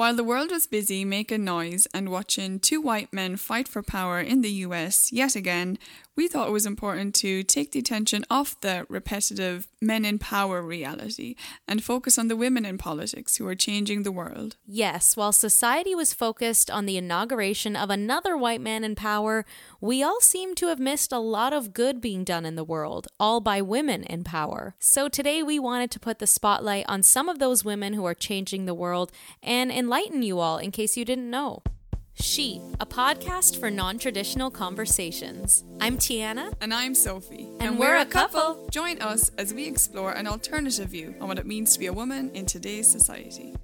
While the world was busy making noise and watching two white men fight for power in the US yet again, we thought it was important to take the attention off the repetitive men in power reality and focus on the women in politics who are changing the world. Yes, while society was focused on the inauguration of another white man in power, we all seem to have missed a lot of good being done in the world, all by women in power. So today we wanted to put the spotlight on some of those women who are changing the world and enlighten you all in case you didn't know. She, a podcast for non traditional conversations. I'm Tiana. And I'm Sophie. And, we're, a couple. Join us as we explore an alternative view on what it means to be a woman in today's society.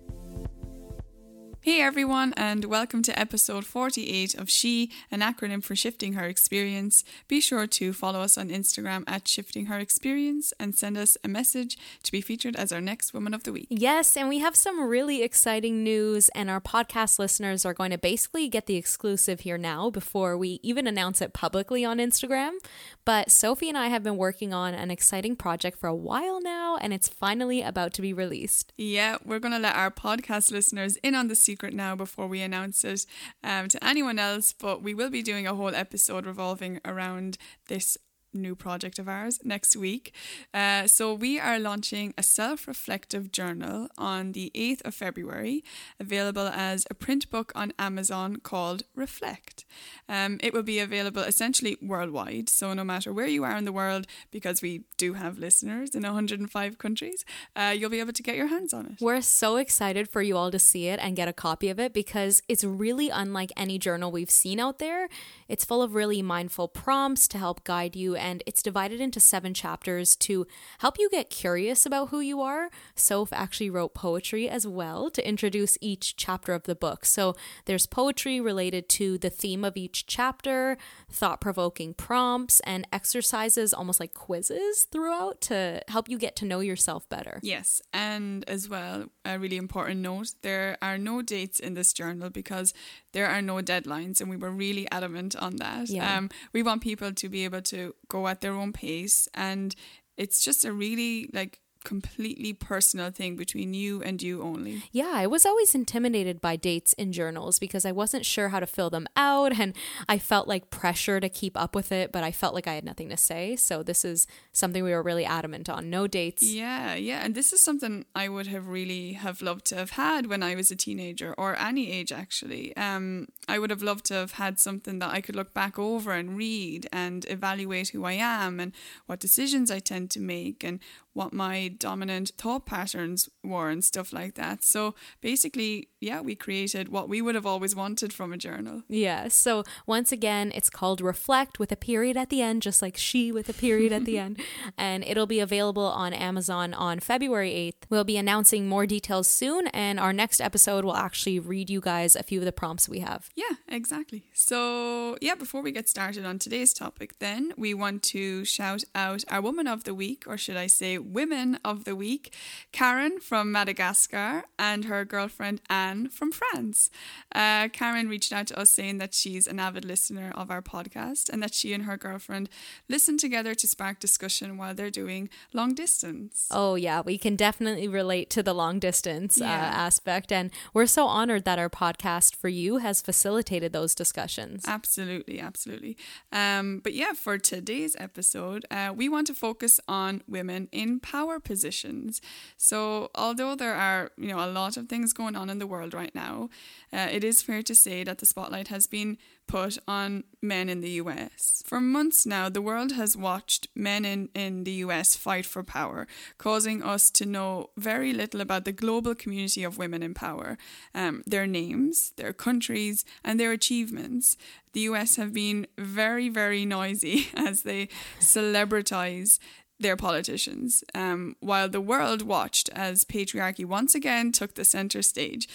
Hey everyone, and welcome to episode 48 of She, an acronym for Shifting Her Experience. Be sure to follow us on Instagram at Shifting Her Experience and send us a message to be featured as our next Woman of the Week. Yes, and we have some really exciting news, and our podcast listeners are going to basically get the exclusive here now before we even announce it publicly on Instagram. But Sophie and I have been working on an exciting project for a while now, and it's finally about to be released. Yeah, we're going to let our podcast listeners in on the secret secret now before we announce it um, to anyone else, but we will be doing a whole episode revolving around this new project of ours next week. Uh, so, we are launching a self reflective journal on the 8th of February, available as a print book on Amazon called Reflect. Um, it will be available essentially worldwide. So, no matter where you are in the world, because we do have listeners in 105 countries, uh, you'll be able to get your hands on it. We're so excited for you all to see it and get a copy of it because it's really unlike any journal we've seen out there. It's full of really mindful prompts to help guide you and it's divided into seven chapters to help you get curious about who you are. Soph actually wrote poetry as well to introduce each chapter of the book. So there's poetry related to the theme of each chapter, thought provoking prompts, and exercises, almost like quizzes throughout to help you get to know yourself better. Yes, and as well, a really important note there are no dates in this journal because there are no deadlines, and we were really adamant on that. Yeah. Um, we want people to be able to go at their own pace, and it's just a really like completely personal thing between you and you only. Yeah, I was always intimidated by dates in journals because I wasn't sure how to fill them out and I felt like pressure to keep up with it, but I felt like I had nothing to say. So this is something we were really adamant on. No dates. Yeah, yeah, and this is something I would have really have loved to have had when I was a teenager or any age actually. Um I would have loved to have had something that I could look back over and read and evaluate who I am and what decisions I tend to make and what my dominant thought patterns were and stuff like that. So basically, yeah, we created what we would have always wanted from a journal. Yeah. So once again, it's called Reflect with a period at the end, just like she with a period at the end. And it'll be available on Amazon on February 8th. We'll be announcing more details soon, and our next episode will actually read you guys a few of the prompts we have. Yeah, exactly. So, yeah, before we get started on today's topic, then we want to shout out our woman of the week, or should I say, women of the week, Karen from Madagascar and her girlfriend Anne from France. Uh, Karen reached out to us saying that she's an avid listener of our podcast and that she and her girlfriend listen together to spark discussion while they're doing long distance. Oh, yeah, we can definitely relate to the long distance Yeah. uh, aspect. And we're so honored that our podcast for you has facilitated those discussions. Absolutely, absolutely. Um, but yeah, for today's episode, uh, we want to focus on women in power positions. So, although there are you know a lot of things going on in the world right now, uh, it is fair to say that the spotlight has been put on men in the US. For months now, the world has watched men in, in the US fight for power, causing us to know very little about the global community of women in power, um, their names, their countries, and their achievements. The US have been very, very noisy as they celebritize their politicians, um, while the world watched as patriarchy once again took the center stage.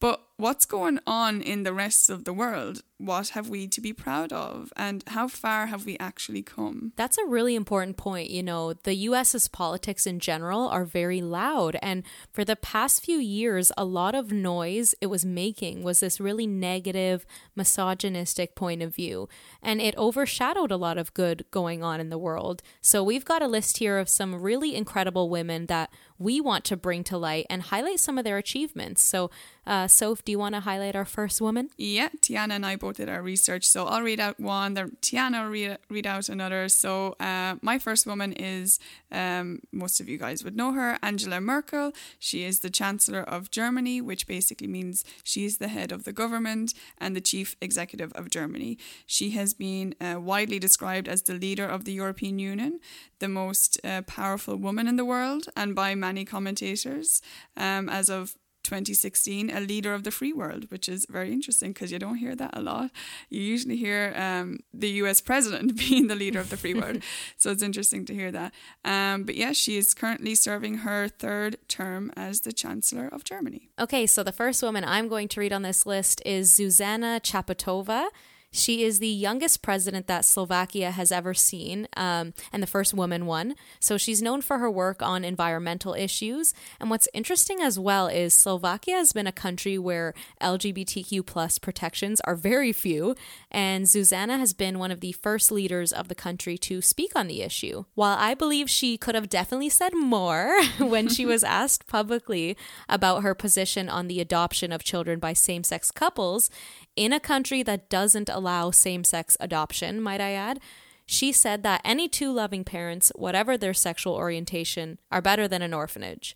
But what's going on in the rest of the world? What have we to be proud of? And how far have we actually come? That's a really important point. You know, the US's politics in general are very loud. And for the past few years, a lot of noise it was making was this really negative, misogynistic point of view. And it overshadowed a lot of good going on in the world. So we've got a list here of some really incredible women that we want to bring to light and highlight some of their achievements. So, uh, Soph, do you want to highlight our first woman? Yeah, Tiana and I both did our research. So I'll read out one, then Tiana will read, read out another. So uh, my first woman is, um, most of you guys would know her, Angela Merkel. She is the Chancellor of Germany, which basically means she is the head of the government and the chief executive of Germany. She has been uh, widely described as the leader of the European Union, the most uh, powerful woman in the world, and by many commentators, um, as of 2016 a leader of the free world, which is very interesting because you don't hear that a lot. You usually hear um, the US president being the leader of the free world. so it's interesting to hear that. Um, but yeah, she is currently serving her third term as the Chancellor of Germany. Okay, so the first woman I'm going to read on this list is Zuzana Chaputova. She is the youngest president that Slovakia has ever seen, um, and the first woman one. So she's known for her work on environmental issues. And what's interesting as well is Slovakia has been a country where LGBTQ plus protections are very few, and Zuzana has been one of the first leaders of the country to speak on the issue. While I believe she could have definitely said more when she was asked publicly about her position on the adoption of children by same sex couples, in a country that doesn't allow same sex adoption, might I add, she said that any two loving parents, whatever their sexual orientation, are better than an orphanage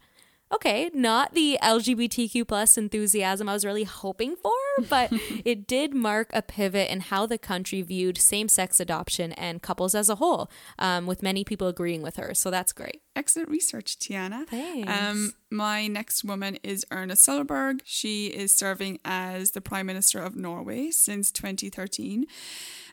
okay, not the LGBTQ plus enthusiasm I was really hoping for, but it did mark a pivot in how the country viewed same sex adoption and couples as a whole, um, with many people agreeing with her. So that's great. Excellent research, Tiana. Thanks. Um, my next woman is Erna Solberg. She is serving as the Prime Minister of Norway since 2013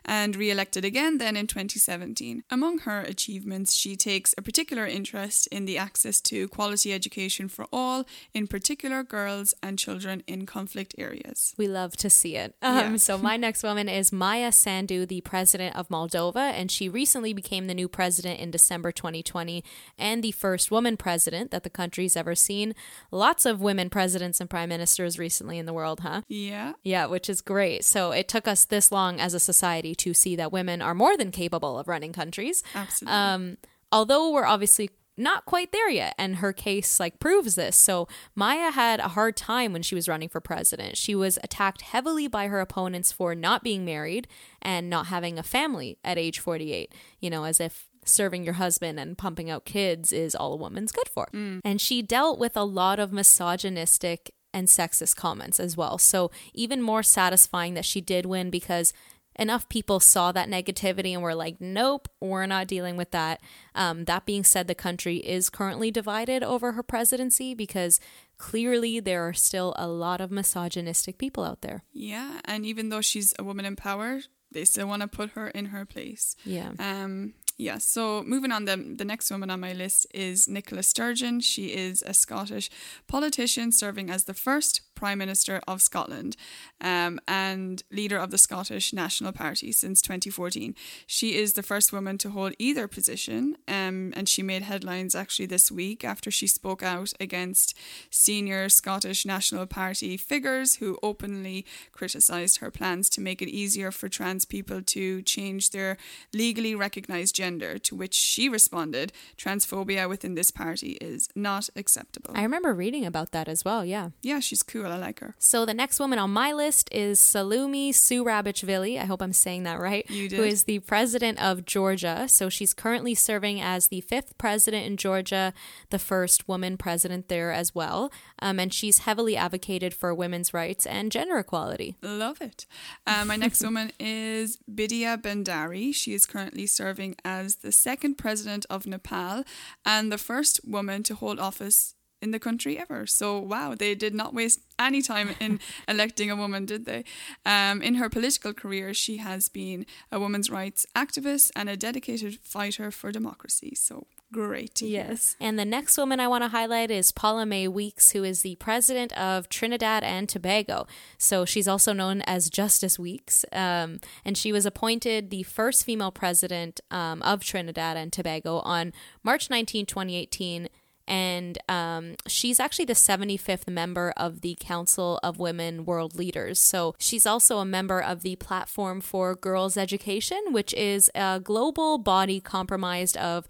and re elected again then in 2017. Among her achievements, she takes a particular interest in the access to quality education for all, in particular girls and children in conflict areas. We love to see it. Um, Yeah. so, my next woman is Maia Sandu, the president of Moldova, and she recently became the new president in December 2020 and the first woman president that the country's ever seen. Lots of women presidents and prime ministers recently in the world, huh? Yeah, Yeah, which is great. So it took us this long as a society to see that women are more than capable of running countries. absolutely. Um, although we're obviously not quite there yet, and her case like proves this. So Maia had a hard time when she was running for president. She was attacked heavily by her opponents for not being married and not having a family at age 48. You know, as if serving your husband and pumping out kids is all a woman's good for. And she dealt with a lot of misogynistic and sexist comments as well. So even more satisfying that she did win because enough people saw that negativity and were like, nope, we're not dealing with that. Um, that being said, the country is currently divided over her presidency because clearly there are still a lot of misogynistic people out there. yeah, and even though she's a woman in power, they still want to put her in her place. Yeah. Um, yeah, so moving on, the, the next woman on my list is Nicola Sturgeon. She is a Scottish politician serving as the first Prime Minister of Scotland um, and leader of the Scottish National Party since 2014. She is the first woman to hold either position, um, and she made headlines actually this week after she spoke out against senior Scottish National Party figures who openly criticised her plans to make it easier for trans people to change their legally recognised gender, to which she responded, transphobia within this party is not acceptable. I remember reading about that as well, yeah. yeah, she's cool. I like her. So the next woman on my list is Salome Zourabichvili. I hope I'm saying that right. You did. is the president of Georgia. So she's currently serving as the fifth president in Georgia, the first woman president there as well. Um, and she's heavily advocated for women's rights and gender equality. Love it. Uh, my next woman is Bidya Bhandari. She is currently serving as the second president of Nepal and the first woman to hold office in the country ever. So, wow, they did not waste any time in electing a woman, did they? Um, in her political career, she has been a women's rights activist and a dedicated fighter for democracy. So, great yes. hear. And the next woman I want to highlight is Paula-Mae Weekes, who is the president of Trinidad and Tobago. So she's also known as Justice Weekes. Um, and she was appointed the first female president um, of Trinidad and Tobago on March 19, 2018. And um, she's actually the 75th member of the Council of Women World Leaders. So she's also a member of the Platform for Girls Education, which is a global body comprised of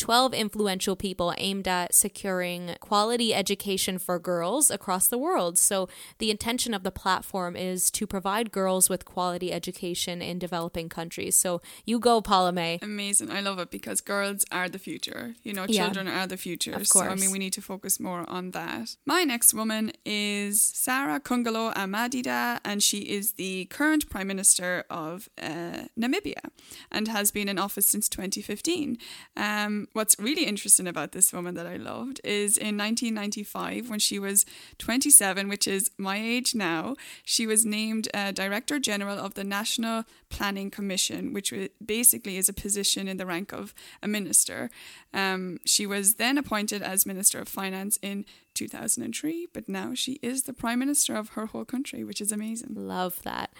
12 influential people aimed at securing quality education for girls across the world. So, the intention of the platform is to provide girls with quality education in developing countries. So, you go, Paula-Mae. Amazing. I love it because girls are the future. You know, Yeah. children are the future. Of So, I mean, we need to focus more on that. My next woman is Saara Kuugongelwa-Amadhila, and she is the current Prime Minister of uh, Namibia and has been in office since 2015. Um, what's really interesting about this woman that I loved is in 1995, when she was 27, which is my age now, she was named uh, Director General of the National Planning Commission, which basically is a position in the rank of a minister. Um, she was then appointed as Minister of Finance in 2003, but now she is the Prime Minister of her whole country, which is amazing. Love that.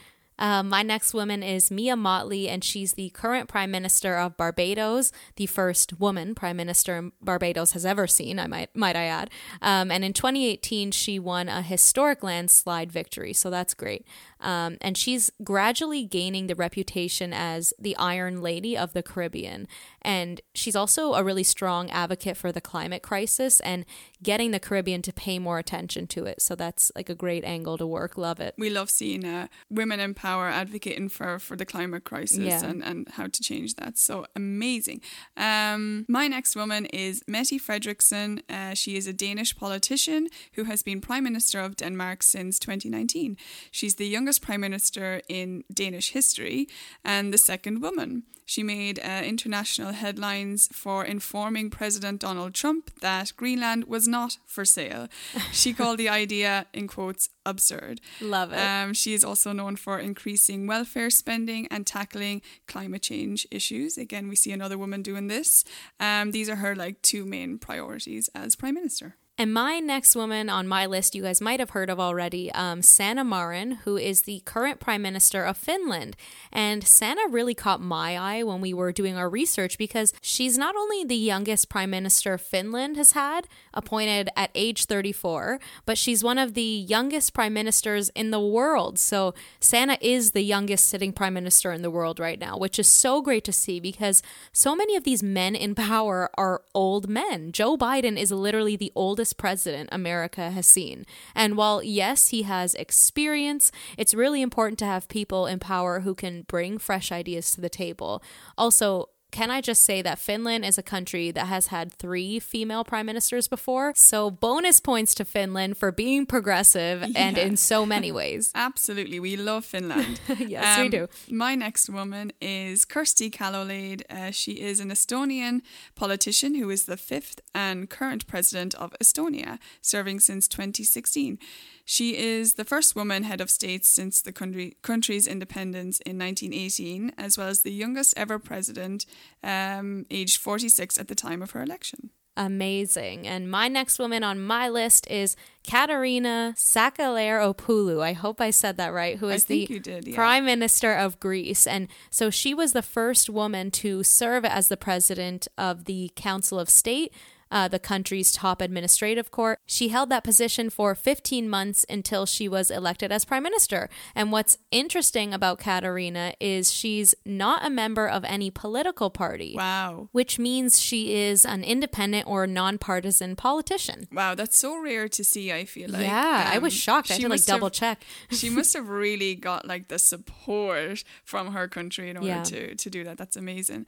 Um, my next woman is Mia Mottley, and she's the current Prime Minister of Barbados, the first woman Prime Minister Barbados has ever seen. I might might I add. Um, and in 2018, she won a historic landslide victory, so that's great. Um, and she's gradually gaining the reputation as the Iron Lady of the Caribbean. And she's also a really strong advocate for the climate crisis and getting the Caribbean to pay more attention to it. So that's like a great angle to work. Love it. We love seeing uh, women in power advocating for, for the climate crisis Yeah. and, and how to change that. So amazing. Um, my next woman is Mette Frederiksen. Uh, she is a Danish politician who has been Prime Minister of Denmark since 2019. She's the youngest Prime Minister in Danish history and the second woman. She made uh, international headlines for informing President Donald Trump that Greenland was not for sale. She called the idea, in quotes, absurd. Love it. Um, she is also known for increasing welfare spending and tackling climate change issues. Again, we see another woman doing this. Um, these are her like two main priorities as prime minister. And my next woman on my list, you guys might have heard of already, um, Sanna Marin, who is the current Prime Minister of Finland. And Sanna really caught my eye when we were doing our research because she's not only the youngest Prime Minister Finland has had, appointed at age 34, but she's one of the youngest Prime Ministers in the world. So Sanna is the youngest sitting Prime Minister in the world right now, which is so great to see because so many of these men in power are old men. Joe Biden is literally the oldest president America has seen. And while, yes, he has experience, it's really important to have people in power who can bring fresh ideas to the table. Also, can I just say that Finland is a country that has had three female prime ministers before? So, bonus points to Finland for being progressive and in so many ways. Absolutely, we love Finland. Um, Yes, we do. My next woman is Kersti Kaljulaid. Uh, she is an Estonian politician who is the fifth and current president of Estonia, serving since 2016. She is the first woman head of state since the country, country's independence in 1918, as well as the youngest ever president, um, aged 46 at the time of her election. Amazing. And my next woman on my list is Katerina Sakellaropoulou. I hope I said that right. who is the did, yeah. Prime Minister of Greece. And so she was the first woman to serve as the president of the Council of State. Uh, the country's top administrative court. She held that position for 15 months until she was elected as prime minister. And what's interesting about Katerina is she's not a member of any political party Wow. which means she is an independent or nonpartisan politician. Wow, that's so rare to see, I feel like. yeah, I was Um, shocked. I had to like must have- double check. she must have really got like the support from her country in order Yeah. to, to do that. That's amazing.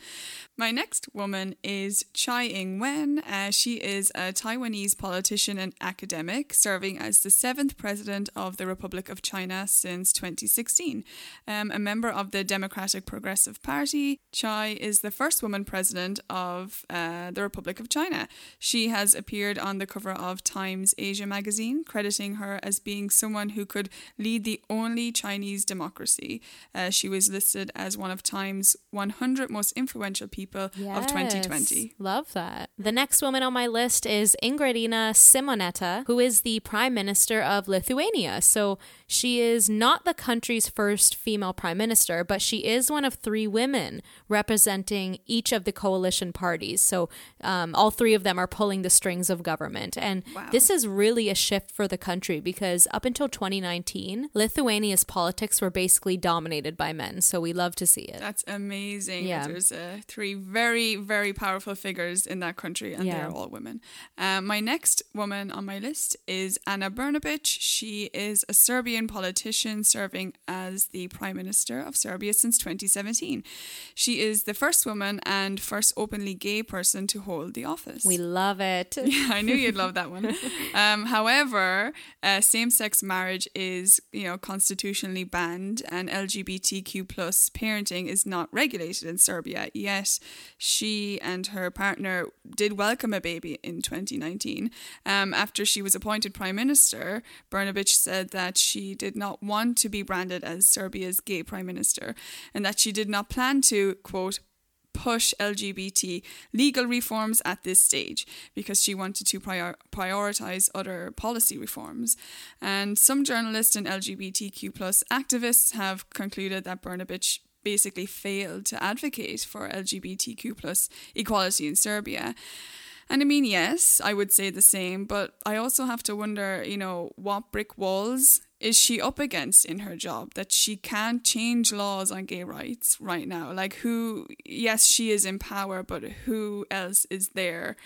My next woman is Tsai Ing-wen. Uh, she is a Taiwanese politician and academic, serving as the seventh president of the Republic of China since 2016. Um, a member of the Democratic Progressive Party, Tsai is the first woman president of uh, the Republic of China. She has appeared on the cover of Times Asia magazine, crediting her as being someone who could lead the only Chinese democracy. Uh, she was listed as one of Time's 100 most influential people of 2020. Love that. The next woman woman on my list is Ingridina Simonyte, who is the Prime Minister of Lithuania. So she is not the country's first female prime minister, but she is one of three women representing each of the coalition parties. So um, all three of them are pulling the strings of government. And Wow. this is really a shift for the country because up until 2019, Lithuania's politics were basically dominated by men. So we love to see it. That's amazing. Yeah. There's uh, three very, very powerful figures in that country, and Yeah. they're all women. Um, my next woman on my list is Anna Brnabic. She is a Serbian politician serving as the Prime Minister of Serbia since 2017. She is the first woman and first openly gay person to hold the office. We love it. I knew you'd love that one. Um, however, uh, same-sex marriage is, you know, constitutionally banned, and LGBTQ plus parenting is not regulated in Serbia. Yet, she and her partner did welcome a baby in 2019. Um, after she was appointed prime minister, Brnabic said that she did not want to be branded as Serbia's gay prime minister, and that she did not plan to quote push LGBT legal reforms at this stage because she wanted to prior- prioritize other policy reforms. And some journalists and LGBTQ plus activists have concluded that Brnabic basically failed to advocate for LGBTQ plus equality in Serbia. And I mean, yes, I would say the same, but I also have to wonder, you know, what brick walls is she up against in her job that she can't change laws on gay rights right now? Like, who, yes, she is in power, but who else is there?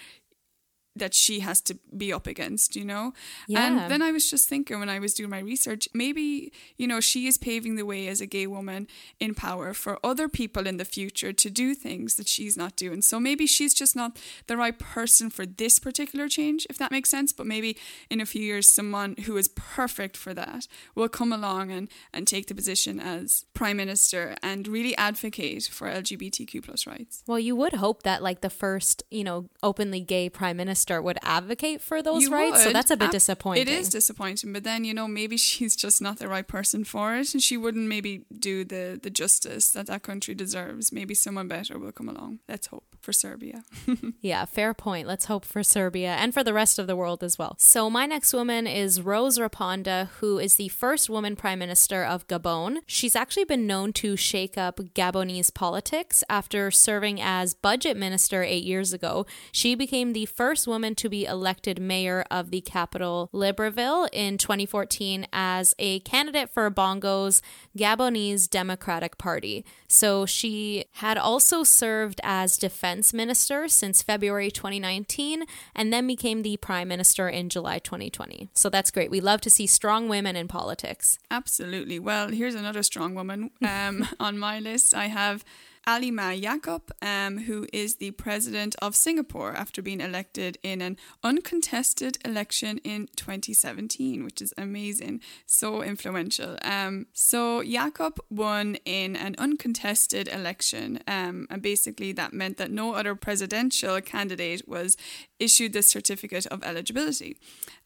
That she has to be up against, you know? Yeah. And then I was just thinking when I was doing my research, maybe, you know, she is paving the way as a gay woman in power for other people in the future to do things that she's not doing. So maybe she's just not the right person for this particular change, if that makes sense. But maybe in a few years, someone who is perfect for that will come along and, and take the position as prime minister and really advocate for LGBTQ plus rights. Well, you would hope that like the first, you know, openly gay prime minister would advocate for those You rights. So that's a bit Ab- disappointing. It is disappointing, but then you know maybe she's just not the right person for it, and she wouldn't maybe do the the justice that that country deserves. Maybe someone better will come along. Let's hope for Serbia. Yeah, fair point. Let's hope for Serbia and for the rest of the world as well. So, my next woman is Rose Raponda, who is the first woman prime minister of Gabon. She's actually been known to shake up Gabonese politics after serving as budget minister eight years ago. She became the first woman to be elected mayor of the capital, Libreville, in 2014 as a candidate for Bongo's Gabonese Democratic Party. So she had also served as defense minister since February 2019 and then became the prime minister in July 2020. So that's great. We love to see strong women in politics. Absolutely. Well, here's another strong woman um, on my list. I have Halimah Yacob, um, who is the president of Singapore after being elected in an uncontested election in 2017, which is amazing. So influential. Um, so Jakob won in an uncontested election, um, and basically that meant that no other presidential candidate was issued the certificate of eligibility.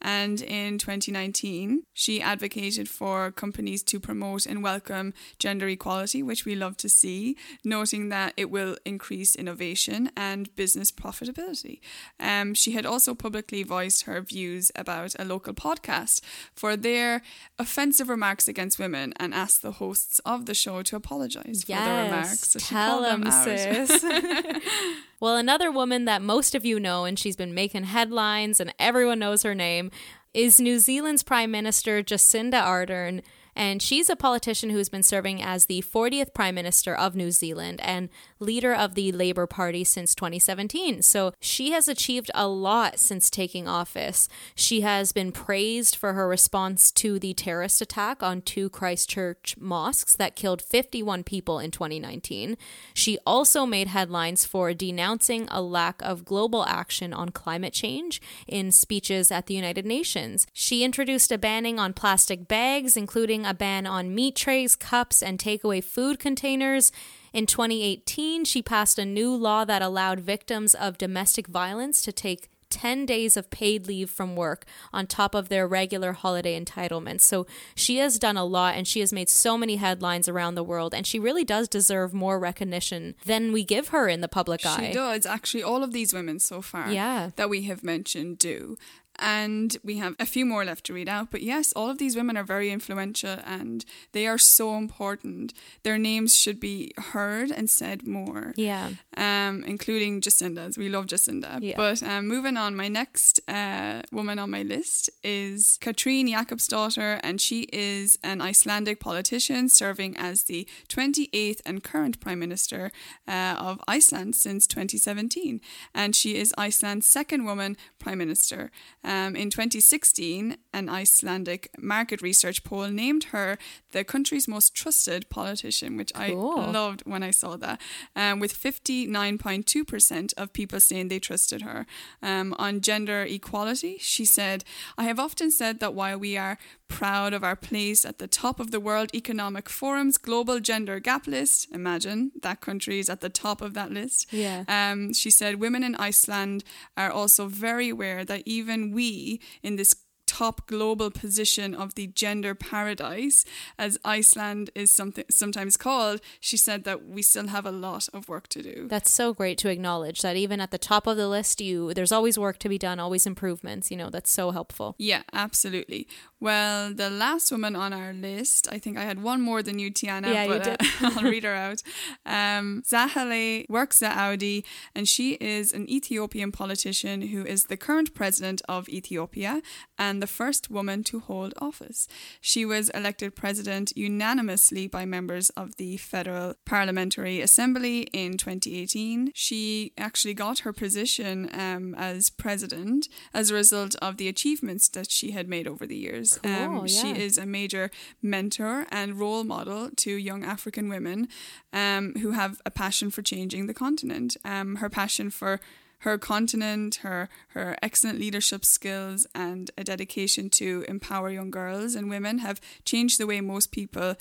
And in 2019, she advocated for companies to promote and welcome gender equality, which we love to see, noting that it will increase innovation and business profitability. Um, she had also publicly voiced her views about a local podcast for their offensive remarks against women and asked the hosts of the show to apologize for the remarks. So she tell called them them, sis. well, another woman that most of you know, and she's been making headlines, and everyone knows her name, is New Zealand's Prime Minister Jacinda Ardern. And she's a politician who's been serving as the 40th Prime Minister of New Zealand and leader of the Labour Party since 2017. So she has achieved a lot since taking office. She has been praised for her response to the terrorist attack on two Christchurch mosques that killed 51 people in 2019. She also made headlines for denouncing a lack of global action on climate change in speeches at the United Nations. She introduced a banning on plastic bags, including a ban on meat trays, cups, and takeaway food containers. In 2018, she passed a new law that allowed victims of domestic violence to take 10 days of paid leave from work on top of their regular holiday entitlements. So she has done a lot and she has made so many headlines around the world and she really does deserve more recognition than we give her in the public eye. She does. Actually, all of these women so far Yeah. that we have mentioned do. And we have a few more left to read out. But yes, all of these women are very influential and they are so important. Their names should be heard and said more. Yeah. Um, including Jacinda's. We love Jacinda. Yeah. But um, moving on, my next uh, woman on my list is Katrin Jakobsdottir, and she is an Icelandic politician serving as the 28th and current Prime Minister uh, of Iceland since 2017. And she is Iceland's second woman Prime Minister. Um, in 2016, an Icelandic market research poll named her the country's most trusted politician, which Cool. I loved when I saw that. Um, with 59.2% of people saying they trusted her. Um, on gender equality, she said, I have often said that while we are proud of our place at the top of the World Economic Forum's Global Gender Gap List, imagine that country is at the top of that list. Yeah. Um, she said, Women in Iceland are also very aware that even we in this top global position of the gender paradise, as Iceland is something sometimes called, she said that we still have a lot of work to do. That's so great to acknowledge that even at the top of the list, you there's always work to be done, always improvements. You know, that's so helpful. Yeah, absolutely. Well, the last woman on our list, I think I had one more than you, Tiana, Yeah, you but uh, I'll read her out. Um, Sahle-Work Zewde, and she is an Ethiopian politician who is the current president of Ethiopia and the first woman to hold office. She was elected president unanimously by members of the Federal Parliamentary Assembly in 2018. She actually got her position um, as president as a result of the achievements that she had made over the years. Cool, She yeah. is a major mentor and role model to young African women um, who have a passion for changing the continent. Um, her passion for her continent, her her excellent leadership skills, and a dedication to empower young girls and women have changed the way most people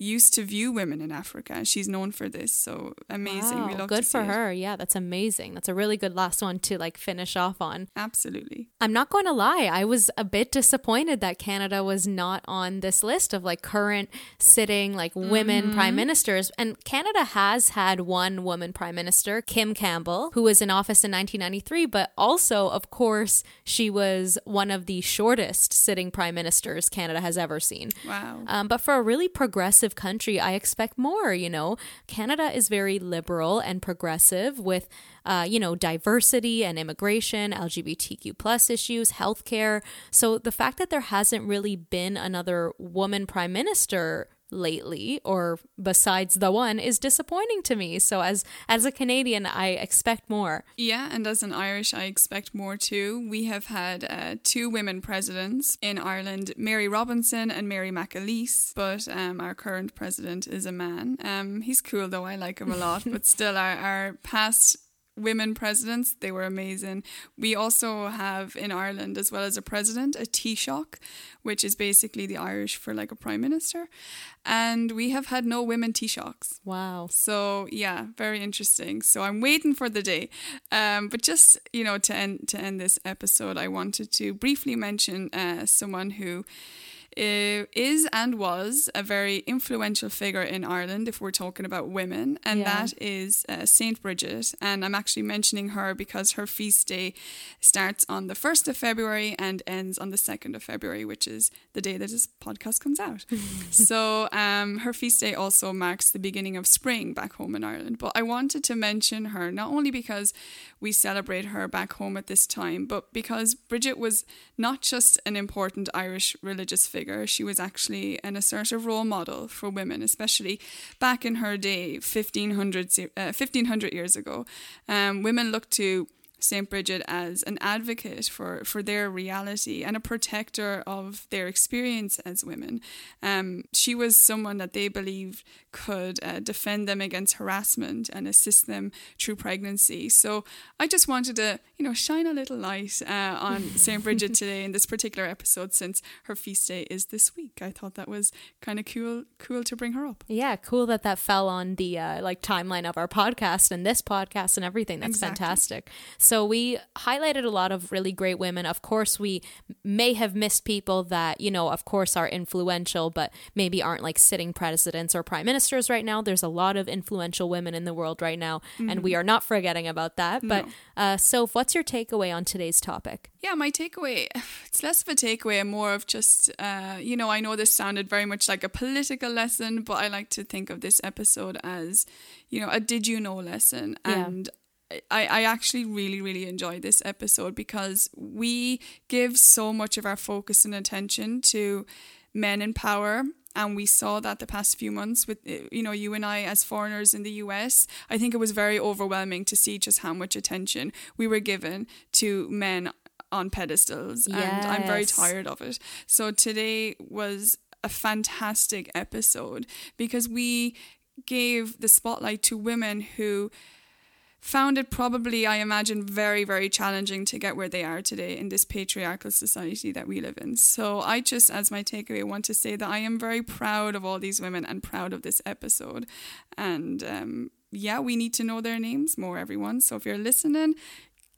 used to view women in Africa. And she's known for this, so amazing. we Wow, love good for it. her. Yeah, that's amazing. That's a really good last one to like finish off on. Absolutely. I'm not going to lie, I was a bit disappointed that Canada was not on this list of like current sitting like women prime ministers. And Canada has had one woman prime minister, Kim Campbell, who was in office in 1993, but also, of course, she was one of the shortest sitting prime ministers Canada has ever seen. Wow. Um, but for a really progressive country, I expect more. You know, Canada is very liberal and progressive with, uh, you know, diversity and immigration, LGBTQ plus issues, healthcare. So the fact that there hasn't really been another woman prime minister lately or besides the one is disappointing to me so as as a canadian i expect more Yeah, and as an Irish, I expect more too. We have had uh, two women presidents in Ireland, Mary Robinson and Mary McAleese, but um, our current president is a man. Um, he's cool though, I like him a lot, but still, our, our past women presidents, they were amazing. We also have in Ireland, as well as a president, a Taoiseach, which is basically the Irish for like a prime minister. And we have had no women Taoiseachs. wow So yeah, very interesting. So I'm waiting for the day. Um, but just you know to end to end this episode, I wanted to briefly mention uh, someone who is and was a very influential figure in Ireland if we're talking about women, and Yeah. that is uh, Saint Bridget. And I'm actually mentioning her because her feast day starts on the first of February and ends on the second of February, which is the day that this podcast comes out. so um, her feast day also marks the beginning of spring back home in Ireland. But I wanted to mention her not only because we celebrate her back home at this time, but because Bridget was not just an important Irish religious figure, she was actually an assertive role model for women, especially back in her day, 1500, uh, 1500 years ago. Um, women looked to St. Bridget as an advocate for, for their reality and a protector of their experience as women. Um, she was someone that they believed could uh, defend them against harassment and assist them through pregnancy. So I just wanted to, you know, shine a little light uh, on St. Bridget today in this particular episode since her feast day is this week. I thought that was kind of cool, cool to bring her up. Yeah, cool that that fell on the uh, like timeline of our podcast and this podcast and everything. That's Exactly. fantastic. So we highlighted a lot of really great women. Of course, we may have missed people that, you know, of course are influential, but maybe aren't like sitting presidents or prime ministers right now. There's a lot of influential women in the world right now, mm-hmm. and we are not forgetting about that. But no. uh, so, what's your takeaway on today's topic? Yeah, my takeaway, it's less of a takeaway and more of just, uh, you know, I know this sounded very much like a political lesson, but I like to think of this episode as, you know, a did you know lesson. Yeah. I, I actually really, really enjoyed this episode because we give so much of our focus and attention to men in power and we saw that the past few months with eh, you know you and I as foreigners in the US I think it was very overwhelming to see just how much attention we were given to men on pedestals yes. and I'm very tired of it so today was a fantastic episode because we gave the spotlight to women who found it probably, I imagine, very, very challenging to get where they are today in this patriarchal society that we live in. So I just, as my takeaway, want to say that I am very proud of all these women and proud of this episode. And um, yeah, we need to know their names more, everyone. So if you're listening,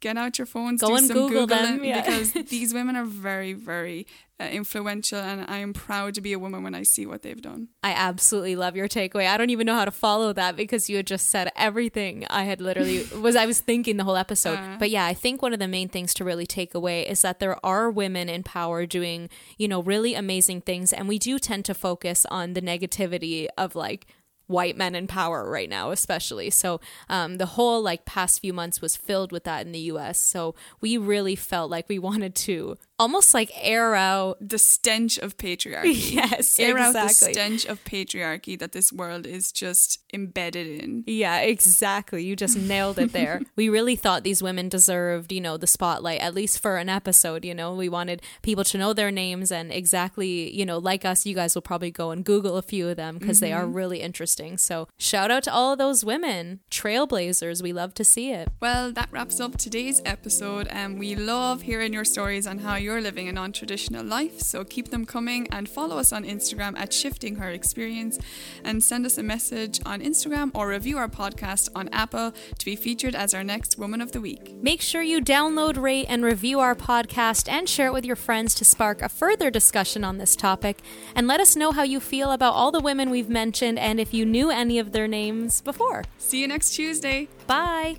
get out your phones, go and Google Googling them, yeah. because these women are very, very uh, influential, and I am proud to be a woman when I see what they've done. I absolutely love your takeaway. I don't even know how to follow that because you had just said everything I had literally was I was thinking the whole episode. Uh, but yeah, I think one of the main things to really take away is that there are women in power doing, you know, really amazing things, and we do tend to focus on the negativity of like white men in power right now, especially. So um, the whole like past few months was filled with that in the U.S. So we really felt like we wanted to almost like air out the stench of patriarchy. yes, air exactly. out the stench of patriarchy that this world is just embedded in. Yeah, exactly. You just nailed it there. we really thought these women deserved, you know, the spotlight at least for an episode. You know, we wanted people to know their names and exactly, you know, like us, you guys will probably go and Google a few of them because mm-hmm. they are mm-hmm. really interesting. So shout out to all of those women, trailblazers. We love to see it. Well, that wraps up today's episode, and we love hearing your stories on how you're you're living a non traditional life. So keep them coming and follow us on Instagram at Shifting Her Experience and send us a message on Instagram or review our podcast on Apple to be featured as our next Woman of the Week. Make sure you download, rate, and review our podcast and share it with your friends to spark a further discussion on this topic. And let us know how you feel about all the women we've mentioned and if you knew any of their names before. See you next Tuesday. Bye.